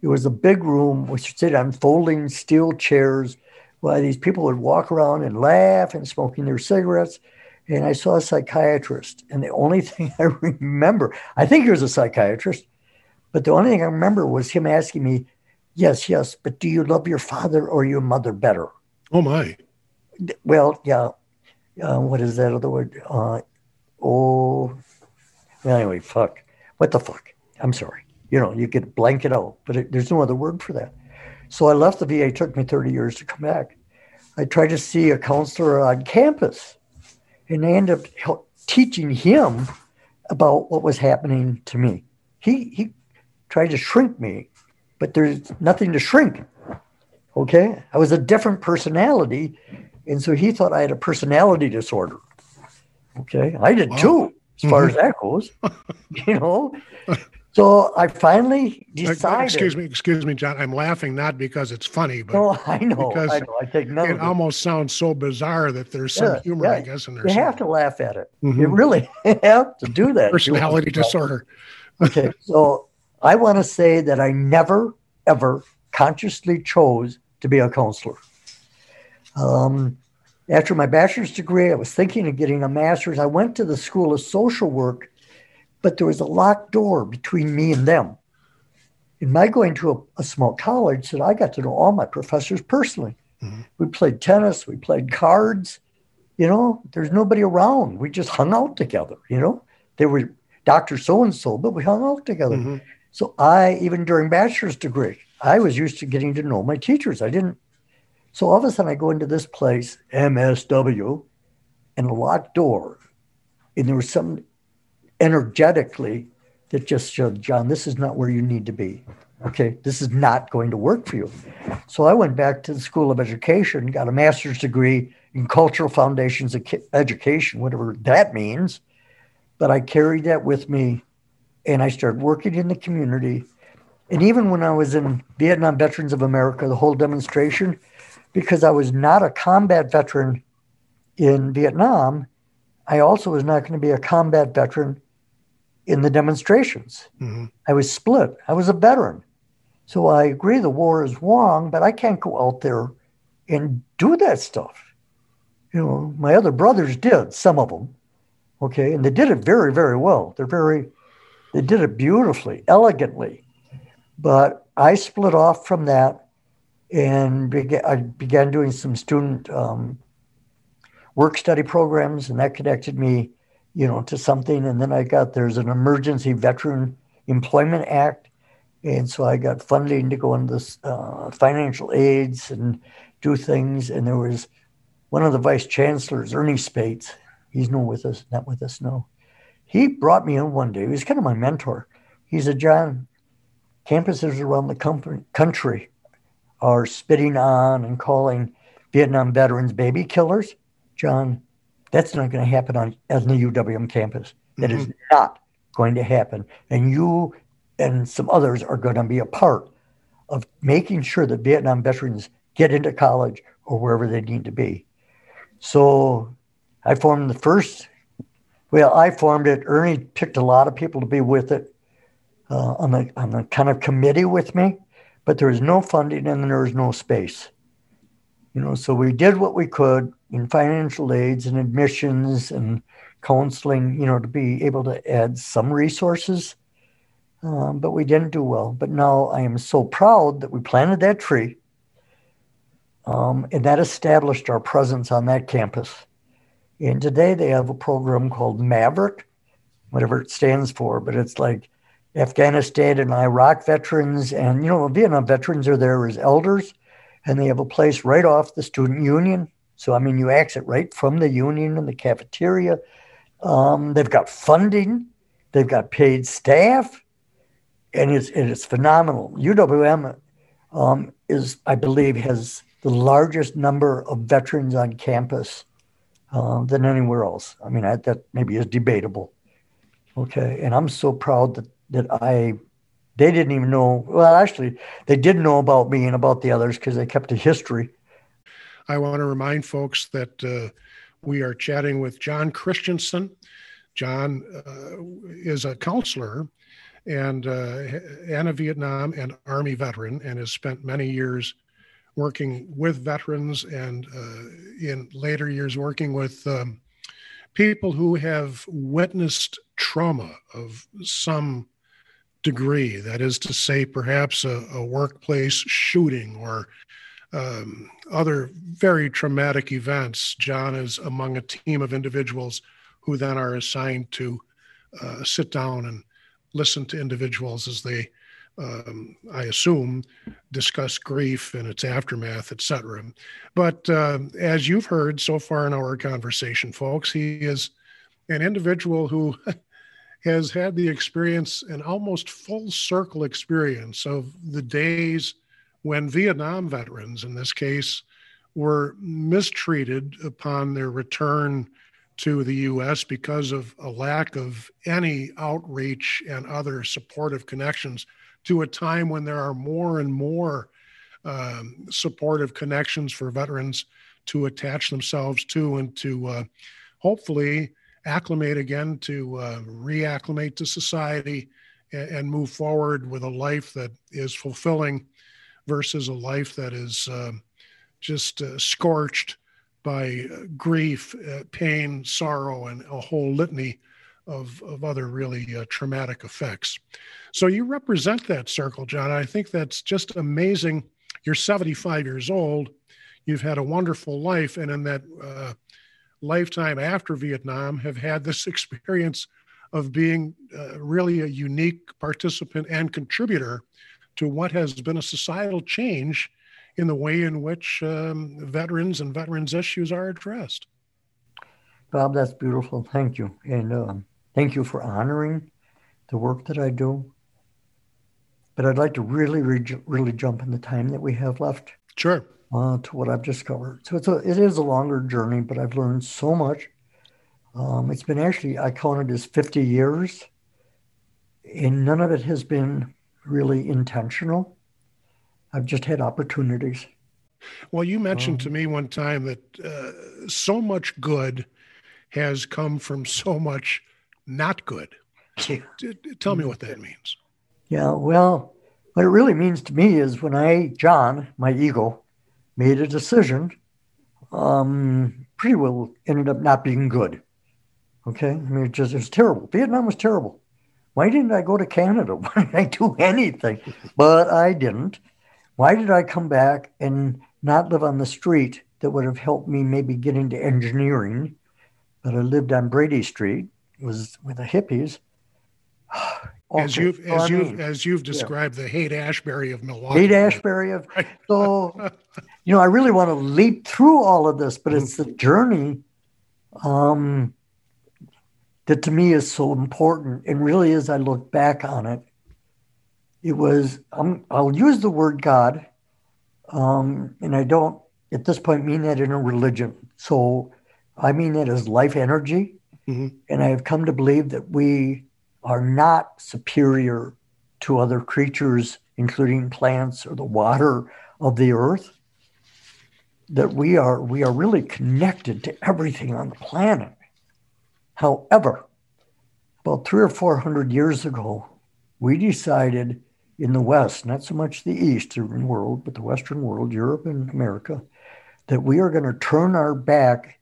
[SPEAKER 1] It was a big room which sit on folding steel chairs while these people would walk around and laugh and smoking their cigarettes. And I saw a psychiatrist. And the only thing I remember, I think he was a psychiatrist, but the only thing I remember was him asking me, Yes, yes, but do you love your father or your mother better?
[SPEAKER 4] Oh my.
[SPEAKER 1] Well, yeah. Uh, what is that other word? Uh, oh, well, anyway, fuck. What the fuck? I'm sorry. You know, you could blank it out, but it, there's no other word for that. So I left the VA. It took me 30 years to come back. I tried to see a counselor on campus, and I ended up teaching him about what was happening to me. He he tried to shrink me but there's nothing to shrink. Okay. I was a different personality. And so he thought I had a personality disorder. Okay. I did wow. too, as far mm-hmm. as that goes. you know? So I finally decided.
[SPEAKER 4] Excuse me, excuse me, Jon. I'm laughing not because it's funny, but
[SPEAKER 1] no, I know, because I know. I take none
[SPEAKER 4] it almost sounds so bizarre that there's some yeah, humor,
[SPEAKER 1] yeah.
[SPEAKER 4] I guess, in there.
[SPEAKER 1] You have to laugh at it. Mm-hmm. You really have to do that.
[SPEAKER 4] Personality disorder.
[SPEAKER 1] okay, so I want to say that I never, ever consciously chose to be a counselor. Um, after my bachelor's degree, I was thinking of getting a master's. I went to the School of Social Work, but there was a locked door between me and them. In my going to a, a small college, that I got to know all my professors personally. Mm-hmm. We played tennis, we played cards. You know, there's nobody around. We just hung out together. You know, they were Dr. So and so, but we hung out together. Mm-hmm. So I, even during bachelor's degree, I was used to getting to know my teachers. I didn't. So all of a sudden I go into this place, MSW, and a locked door. And there was some energetically that just said, Jon, this is not where you need to be. Okay, this is not going to work for you. So I went back to the School of Education, got a master's degree in cultural foundations of education, whatever that means. But I carried that with me and I started working in the community. And even when I was in Vietnam Veterans of America, the whole demonstration, because I was not a combat veteran in Vietnam, I also was not going to be a combat veteran in the demonstrations. Mm-hmm. I was split. I was a veteran. So I agree the war is wrong, but I can't go out there and do that stuff. You know, my other brothers did, some of them. Okay. And they did it very, very well. They're very they did it beautifully, elegantly. But I split off from that and began, I began doing some student um, work study programs, and that connected me, you know, to something. And then I got there's an Emergency Veteran Employment Act, and so I got funding to go into this uh, financial aids and do things. And there was one of the vice chancellors, Ernie Spates. He's no with us, not with us now. He brought me in one day. He was kind of my mentor. He said, Jon, campuses around the country are spitting on and calling Vietnam veterans baby killers. Jon, that's not going to happen on, on the UWM campus. That mm-hmm. is not going to happen. And you and some others are going to be a part of making sure that Vietnam veterans get into college or wherever they need to be. So I formed the first, well, I formed it. Ernie picked a lot of people to be with it uh, on, the, on the kind of committee with me, but there was no funding and there was no space. You know, so we did what we could in financial aids and admissions and counseling, you know, to be able to add some resources. Um, but we didn't do well. But now I am so proud that we planted that tree um, and that established our presence on that campus. And today they have a program called Maverick, whatever it stands for, but it's like Afghanistan and Iraq veterans. And, you know, Vietnam veterans are there as elders, and they have a place right off the student union. So, I mean, you exit right from the union and the cafeteria. Um, they've got funding, they've got paid staff, and it's, it's phenomenal. UWM um, is, I believe, has the largest number of veterans on campus uh, than anywhere else. I mean, I, that maybe is debatable. Okay, and I'm so proud that that I they didn't even know. Well, actually, they did know about me and about the others because they kept a history.
[SPEAKER 4] I want to remind folks that uh, we are chatting with Jon Christensen. Jon uh, is a counselor and uh, and a Vietnam and Army veteran, and has spent many years working with veterans and uh, in later years working with um, people who have witnessed trauma of some degree. That is to say, perhaps a, a workplace shooting or um, other very traumatic events. Jon is among a team of individuals who then are assigned to uh, sit down and listen to individuals as they um, I assume, discuss grief and its aftermath, etc. But uh, as you've heard so far in our conversation, folks, he is an individual who has had the experience, an almost full circle experience of the days when Vietnam veterans, in this case, were mistreated upon their return to the U.S. because of a lack of any outreach and other supportive connections to a time when there are more and more um, supportive connections for veterans to attach themselves to and to uh, hopefully acclimate again to uh, reacclimate to society and, and, move forward with a life that is fulfilling versus a life that is uh, just uh, scorched by uh, grief, uh, pain, sorrow, and a whole litany of, of other really uh, traumatic effects. So you represent that circle, Jon. I think that's just amazing. You're 75 years old. You've had a wonderful life, and in that uh, lifetime after Vietnam, have had this experience of being uh, really a unique participant and contributor to what has been a societal change in the way in which um, veterans and veterans issues are addressed.
[SPEAKER 1] Bob, that's beautiful. Thank you. And um, Thank you for honoring the work that I do. But I'd like to really, really jump in the time that we have left.
[SPEAKER 4] Sure.
[SPEAKER 1] Uh, to what I've discovered. So it's a, it is a longer journey, but I've learned so much. Um, it's been actually, I counted as 50 years, and none of it has been really intentional. I've just had opportunities.
[SPEAKER 4] Well, you mentioned um, to me one time that uh, so much good has come from so much not good. Tell me what that means.
[SPEAKER 1] Yeah, well, what it really means to me is when I, Jon, my ego, made a decision, um, pretty well ended up not being good. Okay, I mean, it just it was terrible. Vietnam was terrible. Why didn't I go to Canada? Why didn't I do anything? But I didn't. Why did I come back and not live on the street that would have helped me maybe get into engineering? But I lived on Brady Street, was with the hippies.
[SPEAKER 4] as you've as you've as you've described yeah. the Haight Ashbury of Milwaukee.
[SPEAKER 1] Haight Ashbury of so you know I really want to leap through all of this, but it's the journey um, that to me is so important. And really, as I look back on it, it was um, I'll use the word God, um, and I don't at this point mean that in a religion. So I mean that as life energy, mm-hmm. and I have come to believe that we are not superior to other creatures, including plants or the water of the earth. That we are we are really connected to everything on the planet. However, about three or four hundred years ago, we decided in the West, not so much the Eastern world, but the Western world, Europe and America, that we are going to turn our back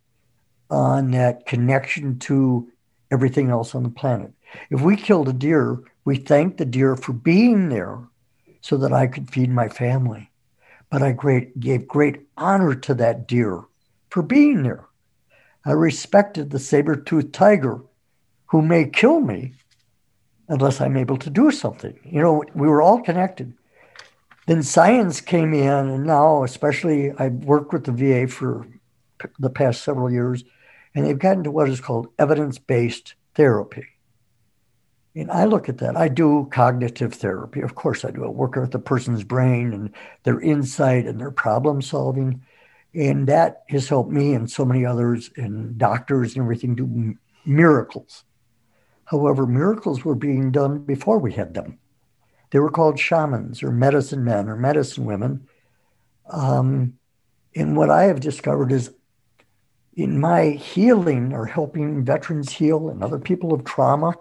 [SPEAKER 1] on that connection to everything else on the planet. If we killed a deer, we thanked the deer for being there so that I could feed my family. But I great, gave great honor to that deer for being there. I respected the saber toothed tiger who may kill me unless I'm able to do something. You know, we were all connected. Then science came in, and now, especially, I've worked with the VA for the past several years, and they've gotten to what is called evidence based therapy. And I look at that. I do cognitive therapy. Of course, I do. I work with the person's brain and their insight and their problem solving. And that has helped me and so many others and doctors and everything do miracles. However, miracles were being done before we had them. They were called shamans or medicine men or medicine women. Um, and what I have discovered is in my healing or helping veterans heal and other people of trauma,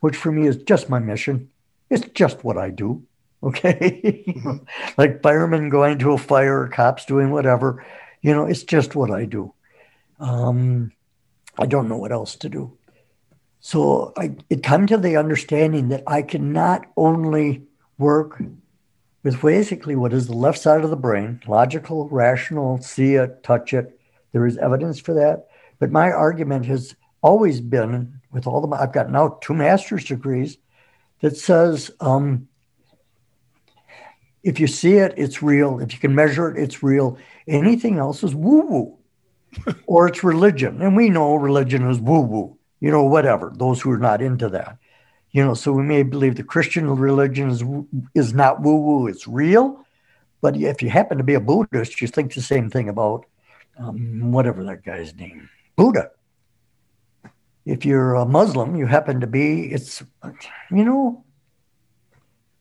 [SPEAKER 1] which for me is just my mission. It's just what I do. Okay. Like firemen going to a fire, cops doing whatever. You know, it's just what I do. Um, I don't know what else to do. So I, it come to the understanding that I can not only work with basically what is the left side of the brain, logical, rational, see it, touch it. There is evidence for that. But my argument has always been with all the, I've got now two master's degrees that says um, if you see it, it's real. If you can measure it, it's real. Anything else is woo woo or it's religion. And we know religion is woo woo, you know, whatever, those who are not into that. You know, so we may believe the Christian religion is, is not woo woo, it's real. But if you happen to be a Buddhist, you think the same thing about um, whatever that guy's name, Buddha if you're a Muslim, you happen to be, it's, you know,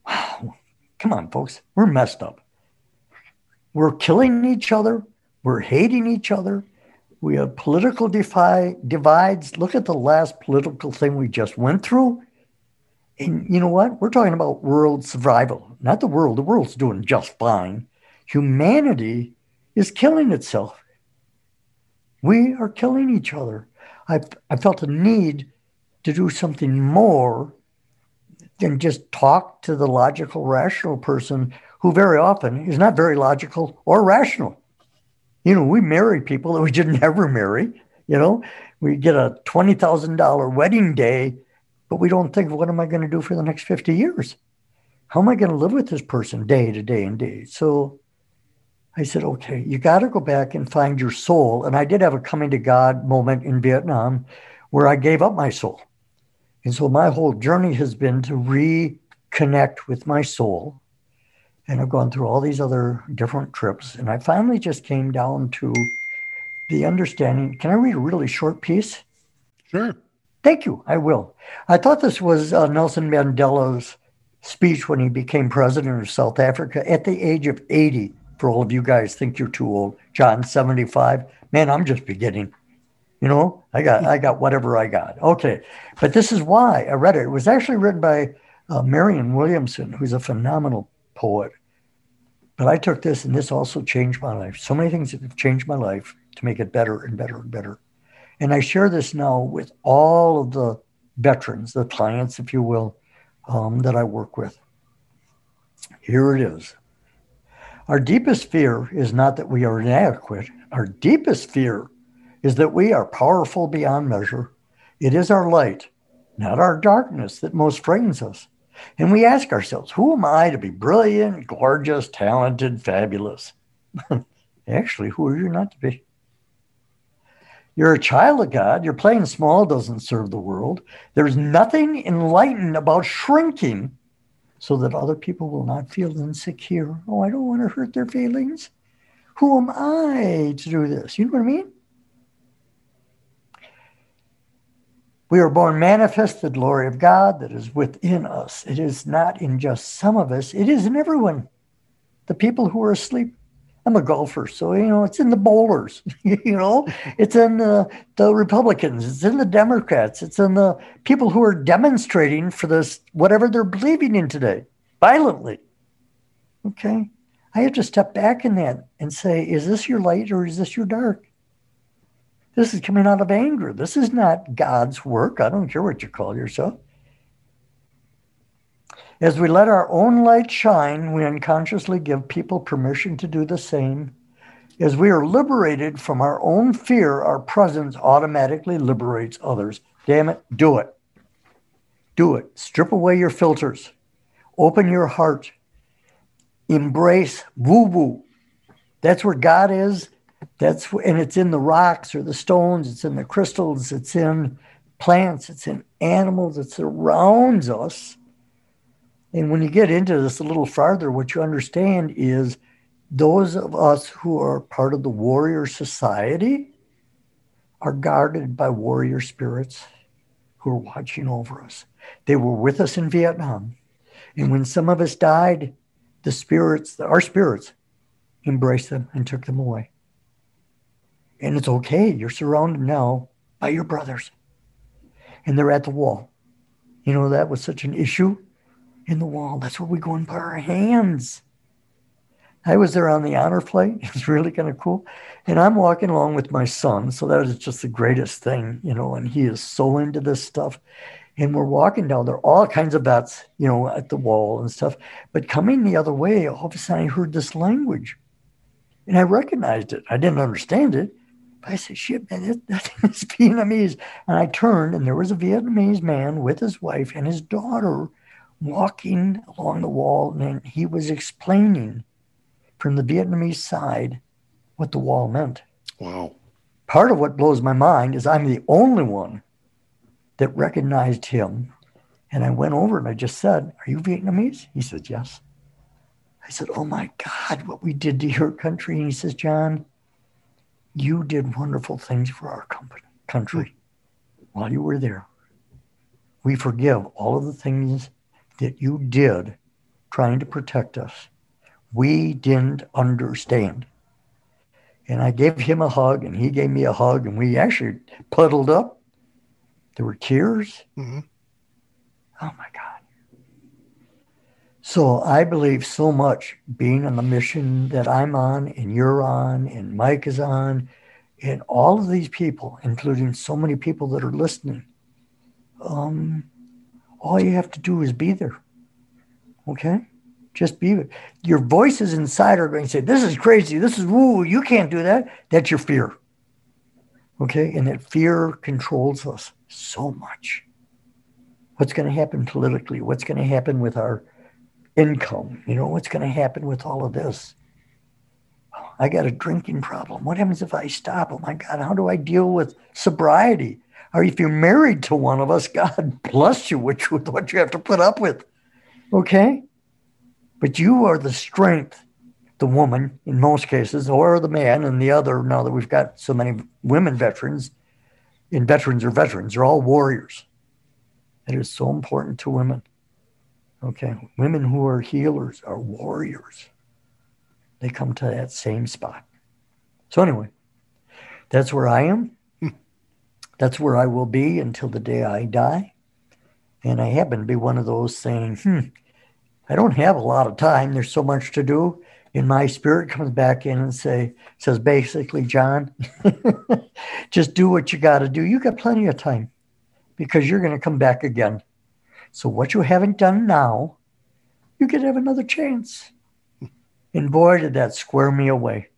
[SPEAKER 1] wow, come on, folks, we're messed up. We're killing each other, we're hating each other, we have political defi- divides. Look at the last political thing we just went through. And you know what? We're talking about world survival, not the world. The world's doing just fine. Humanity is killing itself. We are killing each other. I, I felt a need to do something more than just talk to the logical, rational person who very often is not very logical or rational. You know, we marry people that we didn't ever marry. You know, we get a $20,000 wedding day, but we don't think, what am I going to do for the next 50 years? How am I going to live with this person day to day and day? So I said, okay, you got to go back and find your soul. And I did have a coming to God moment in Vietnam where I gave up my soul. And so my whole journey has been to reconnect with my soul. And I've gone through all these other different trips. And I finally just came down to the understanding. Can I read a really short piece?
[SPEAKER 4] Sure.
[SPEAKER 1] Thank you. I will. I thought this was uh, Nelson Mandela's speech when he became president of South Africa at the age of 80 for all of you guys think you're too old. Jon 75. Man, I'm just beginning. You know, I got I got whatever I got. Okay. But this is why I read it. It was actually written by uh, Marianne Williamson, who's a phenomenal poet. But I took this and this also changed my life. So many things that have changed my life to make it better and better and better. And I share this now with all of the veterans, the clients, if you will, um, that I work with. Here it is. Our deepest fear is not that we are inadequate. Our deepest fear is that we are powerful beyond measure. It is our light, not our darkness, that most frightens us. And we ask ourselves, who am I to be brilliant, gorgeous, talented, fabulous? Actually, who are you not to be? You're a child of God. Your playing small doesn't serve the world. There's nothing enlightened about shrinking so that other people will not feel insecure. Oh, I don't want to hurt their feelings. Who am I to do this? You know what I mean? We are born manifest the glory of God that is within us. It is not in just some of us, it is in everyone. The people who are asleep. I'm a golfer, so you know it's in the bowlers. you know, it's in the, the Republicans, it's in the Democrats, it's in the people who are demonstrating for this whatever they're believing in today, violently. Okay, I have to step back in that and say, is this your light or is this your dark? This is coming out of anger. This is not God's work. I don't care what you call yourself. As we let our own light shine, we unconsciously give people permission to do the same. As we are liberated from our own fear, our presence automatically liberates others. Damn it, do it. Do it. Strip away your filters. Open your heart. Embrace woo woo. That's where God is. That's and it's in the rocks or the stones, it's in the crystals, it's in plants, it's in animals, it surrounds us. And when you get into this a little farther, what you understand is those of us who are part of the warrior society are guarded by warrior spirits who are watching over us. They were with us in Vietnam. And when some of us died, the spirits, our spirits, embraced them and took them away. And it's okay. You're surrounded now by your brothers. And they're at the wall. You know, that was such an issue in the wall. That's where we go and put our hands. I was there on the honor flight. It was really kind of cool. And I'm walking along with my son. So that was just the greatest thing, you know, and he is so into this stuff. And we're walking down there, all kinds of vets, you know, at the wall and stuff. But coming the other way, all of a sudden I heard this language. And I recognized it. I didn't understand it, But I said, shit, man, that, that is Vietnamese. And I turned, and there was a Vietnamese man with his wife and his daughter walking along the wall, and he was explaining from the Vietnamese side what the wall meant.
[SPEAKER 4] Wow.
[SPEAKER 1] Part of what blows my mind is I'm the only one that recognized him. And I went over and I just said, Are you Vietnamese? He said, Yes. I said, Oh my God, what we did to your country. And he says, Jon, you did wonderful things for our company, country while you were there. We forgive all of the things that you did trying to protect us. We didn't understand. And I gave him a hug, and he gave me a hug, and we actually puddled up. There were tears. Mm-hmm. Oh my God. So I believe so much being on the mission that I'm on and you're on and Mike is on and all of these people, including so many people that are listening. Um, all you have to do is be there. Okay? Just be there. Your voices inside are going to say, This is crazy. This is woo. You can't do that. That's your fear. Okay? And that fear controls us so much. What's going to happen politically? What's going to happen with our income. You know, what's going to happen with all of this? I got a drinking problem. What happens if I stop? Oh my God, how do I deal with sobriety? Or if you're married to one of us, God bless you with what you have to put up with. Okay? But you are the strength, the woman in most cases, or the man, and the other, now that we've got so many women veterans, and veterans are veterans, they're all warriors. It is so important to women. Okay. Women who are healers are warriors. They come to that same spot. So, anyway, that's where I am. That's where I will be until the day I die. And I happen to be one of those saying, hmm, I don't have a lot of time. There's so much to do. And my spirit comes back in and say, says basically, Jon, just do what you got to do. You got plenty of time because you're going to come back again. So what you haven't done now, you could have another chance. And boy, did that square me away.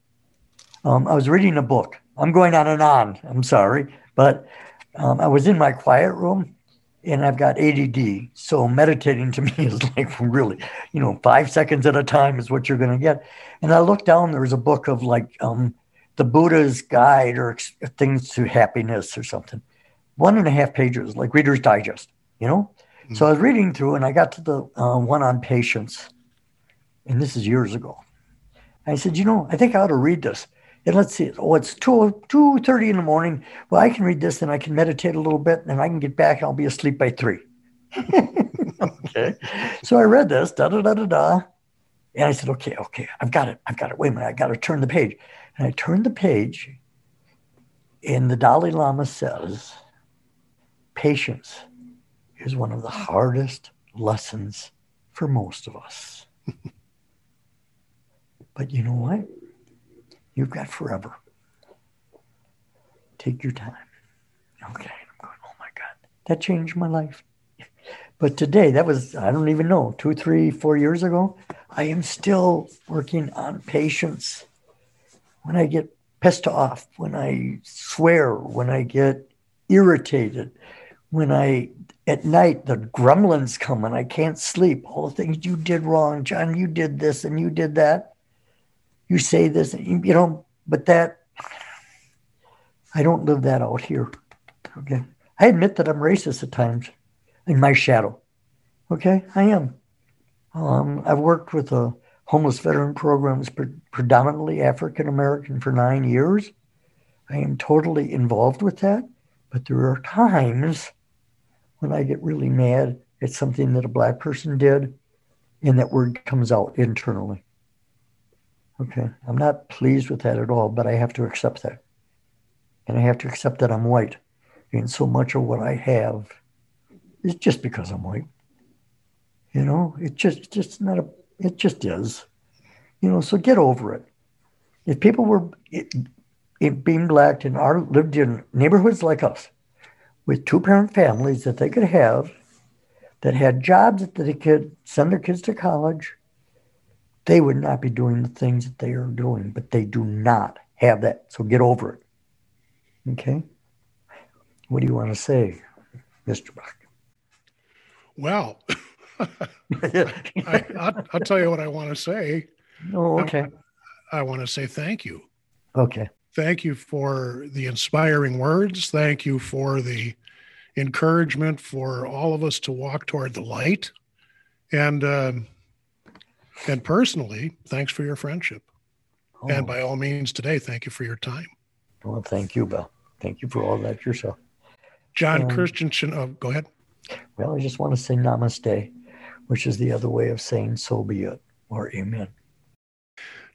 [SPEAKER 1] Um, I was reading a book. I'm going on and on. I'm sorry. But um, I was in my quiet room and I've got ADD. So meditating to me is like really, you know, five seconds at a time is what you're going to get. And I looked down, there was a book of like um, the Buddha's Guide or Things to Happiness or something. One and a half pages, like Reader's Digest, you know? Mm-hmm. So I was reading through and I got to the uh, one on patience. And this is years ago. I said, you know, I think I ought to read this. And let's see, oh, it's 2, 2.30 in the morning. Well, I can read this and I can meditate a little bit and I can get back and I'll be asleep by 3. okay. So I read this, da da da da da. And I said, okay, okay, I've got it. I've got it. Wait a minute. I got to turn the page. And I turned the page, and the Dalai Lama says, patience is one of the hardest lessons for most of us. but you know what? You've got forever. Take your time. Okay. I'm going, oh my God. That changed my life. But today, that was, I don't even know, two, three, four years ago, I am still working on patience. When I get pissed off, when I swear, when I get irritated, when I, at night, the gremlins come and I can't sleep, all the things you did wrong, Jon, you did this and you did that you say this, you know, but that I don't live that out here. Okay. I admit that I'm racist at times in my shadow. Okay, I am. Um, I've worked with a homeless veteran programs pre- predominantly African American for nine years. I am totally involved with that, but there are times when I get really mad at something that a black person did, and that word comes out internally. Okay. I'm not pleased with that at all, but I have to accept that. And I have to accept that I'm white. And so much of what I have is just because I'm white. You know, it just just not a it just is. You know, so get over it. If people were it, it being black and our lived in neighborhoods like us with two parent families that they could have that had jobs that they could send their kids to college they would not be doing the things that they are doing, but they do not have that. So get over it. Okay? What do you want to say, Mr. Bach?
[SPEAKER 4] Well, I, will tell you what I want to say.
[SPEAKER 1] Oh, okay.
[SPEAKER 4] I, I want to say thank you.
[SPEAKER 1] Okay.
[SPEAKER 4] Thank you for the inspiring words. Thank you for the encouragement for all of us to walk toward the light. And um, and personally, thanks for your friendship. Oh. And by all means, today, thank you for your time.
[SPEAKER 1] Well, thank you, Bill. Thank you for all that yourself.
[SPEAKER 4] Jon um, Christensen, oh, go ahead.
[SPEAKER 1] Well, I just want to say namaste, which is the other way of saying so be it or amen.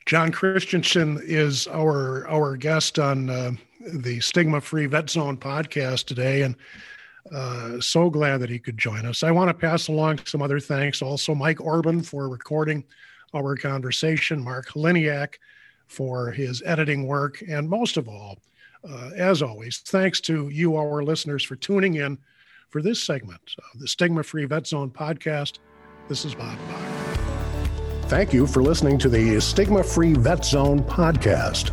[SPEAKER 4] Jon Christensen is our our guest on uh, the Stigma Free Vet Zone podcast today, and uh, so glad that he could join us. I want to pass along some other thanks. Also, Mike Orban for recording our conversation, Mark Liniak for his editing work, and most of all, uh, as always, thanks to you, our listeners, for tuning in for this segment of the Stigma Free Vet Zone podcast. This is Bob Bach.
[SPEAKER 2] Thank you for listening to the Stigma Free Vet Zone podcast.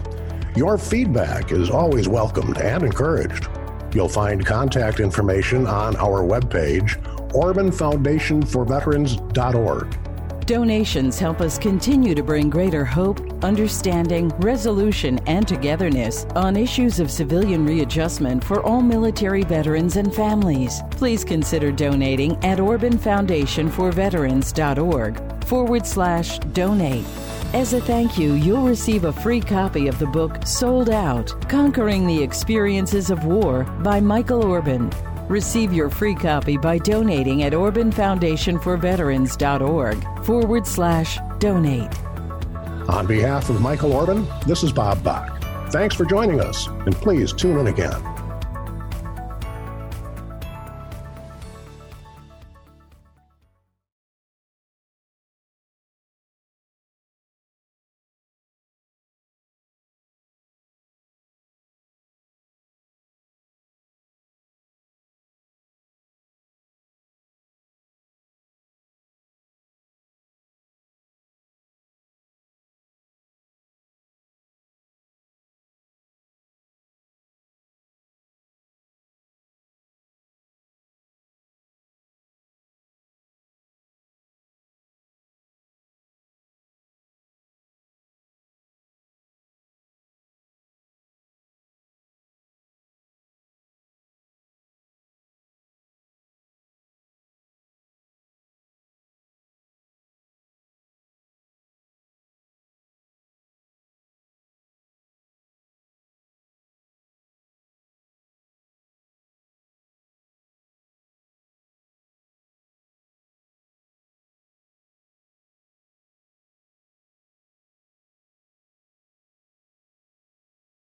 [SPEAKER 2] Your feedback is always welcomed and encouraged. You'll find contact information on our webpage, OrbanFoundationForVeterans.org.
[SPEAKER 3] Donations help us continue to bring greater hope, understanding, resolution, and togetherness on issues of civilian readjustment for all military veterans and families. Please consider donating at OrbanFoundationForVeterans.org forward slash donate. As a thank you, you'll receive a free copy of the book Sold Out Conquering the Experiences of War by Michael Orban. Receive your free copy by donating at OrbanFoundationForVeterans.org forward slash donate.
[SPEAKER 2] On behalf of Michael Orban, this is Bob Bach. Thanks for joining us, and please tune in again.